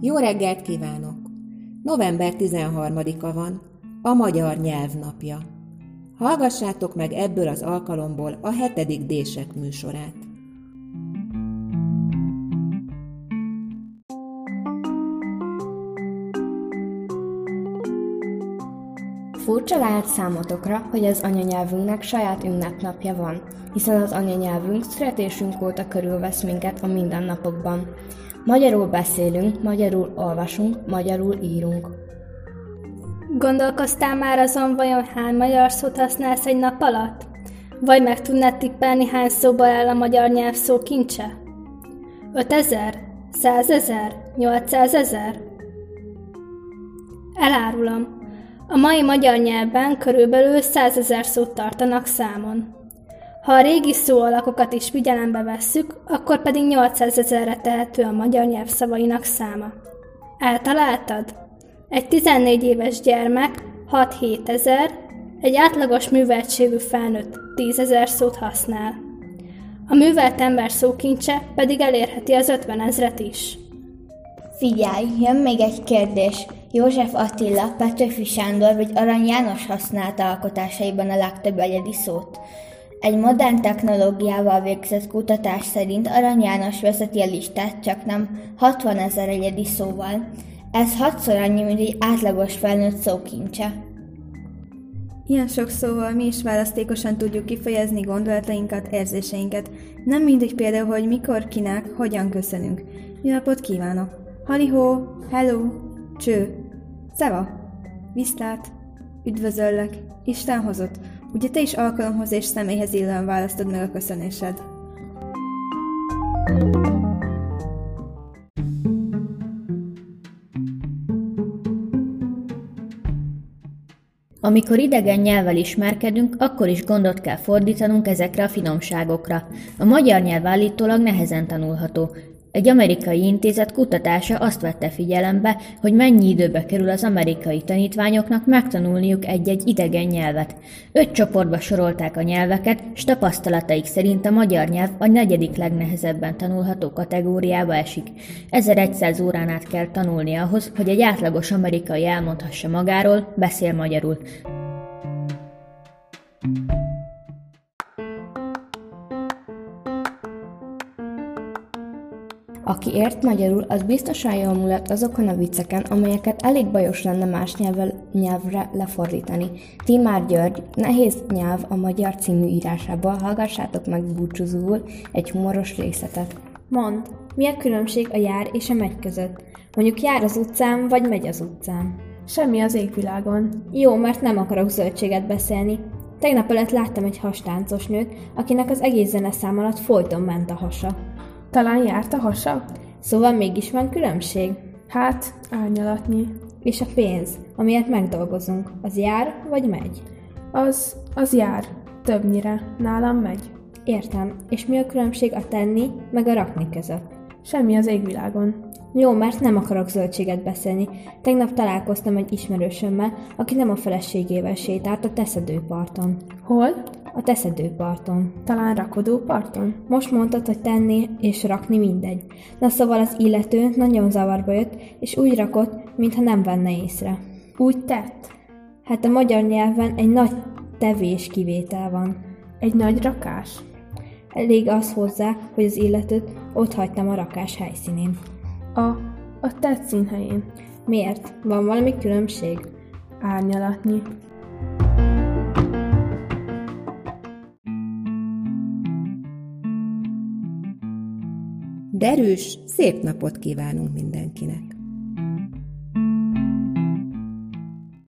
Jó reggelt kívánok! November 13-a van, a Magyar Nyelvnapja. Hallgassátok meg ebből az alkalomból a hetedik Dések műsorát. Furcsa lehet számotokra, hogy az anyanyelvünknek saját ünnepnapja van, hiszen az anyanyelvünk születésünk óta körülvesz minket a mindennapokban. Magyarul beszélünk, magyarul olvasunk, magyarul írunk. Gondolkoztál már azon, vajon hány magyar szót használsz egy nap alatt? Vagy meg tudnád tippelni, hány szóból áll a magyar nyelv szó kincse? 5000? 100 ezer? 800 ezer? Elárulom, a mai magyar nyelvben körülbelül 100 ezer szót tartanak számon. Ha a régi szóalakokat is figyelembe vesszük, akkor pedig 800 ezerre tehető a magyar nyelv szavainak száma. Eltaláltad? Egy 14 éves gyermek 6-7 ezer, egy átlagos műveltségű felnőtt 10 ezer szót használ. A művelt ember szókincse pedig elérheti az 50 ezret is. Figyelj, jön még egy kérdés. József Attila, Petőfi Sándor vagy Arany János használta alkotásaiban a legtöbb egyedi szót. Egy modern technológiával végzett kutatás szerint Arany János vezeti a listát csak nem 60 ezer egyedi szóval. Ez hatszor annyi, mint egy átlagos felnőtt szókincse. Ilyen sok szóval mi is választékosan tudjuk kifejezni gondolatainkat, érzéseinket. Nem mindegy például, hogy mikor, kinek, hogyan köszönünk. Jó napot kívánok! Halihó, hello, cső, szeva, viszlát, üdvözöllek, Isten hozott. Ugye te is alkalomhoz és személyhez illően választod meg a köszönésed. Amikor idegen nyelvvel ismerkedünk, akkor is gondot kell fordítanunk ezekre a finomságokra. A magyar nyelv állítólag nehezen tanulható, egy amerikai intézet kutatása azt vette figyelembe, hogy mennyi időbe kerül az amerikai tanítványoknak megtanulniuk egy-egy idegen nyelvet. Öt csoportba sorolták a nyelveket, és tapasztalataik szerint a magyar nyelv a negyedik legnehezebben tanulható kategóriába esik. 1100 órán át kell tanulni ahhoz, hogy egy átlagos amerikai elmondhassa magáról, beszél magyarul. Aki ért magyarul, az biztosan jól mulat azokon a vicceken, amelyeket elég bajos lenne más nyelvvel, nyelvre lefordítani. Timár György, Nehéz nyelv a magyar című írásából hallgassátok meg búcsúzóul egy humoros részletet. Mond, mi a különbség a jár és a megy között? Mondjuk jár az utcán, vagy megy az utcán. Semmi az égvilágon. Jó, mert nem akarok zöldséget beszélni. Tegnap előtt láttam egy hastáncos nőt, akinek az egész zeneszám alatt folyton ment a hasa. Talán járt a hasa? Szóval mégis van különbség? Hát, árnyalatnyi. És a pénz, amiért megdolgozunk, az jár vagy megy? Az, az jár. Többnyire. Nálam megy. Értem. És mi a különbség a tenni meg a rakni között? Semmi az égvilágon. Jó, mert nem akarok zöldséget beszélni. Tegnap találkoztam egy ismerősömmel, aki nem a feleségével sétált a teszedőparton. Hol? A teszedőparton. Talán rakodóparton? Most mondtad, hogy tenni és rakni mindegy. Na szóval az illető nagyon zavarba jött, és úgy rakott, mintha nem venne észre. Úgy tett? Hát a magyar nyelven egy nagy tevés kivétel van. Egy nagy rakás? Elég az hozzá, hogy az illetőt ott hagytam a rakás helyszínén. A, a tett színhelyén. Miért? Van valami különbség? Árnyalatnyi. Derűs, szép napot kívánunk mindenkinek!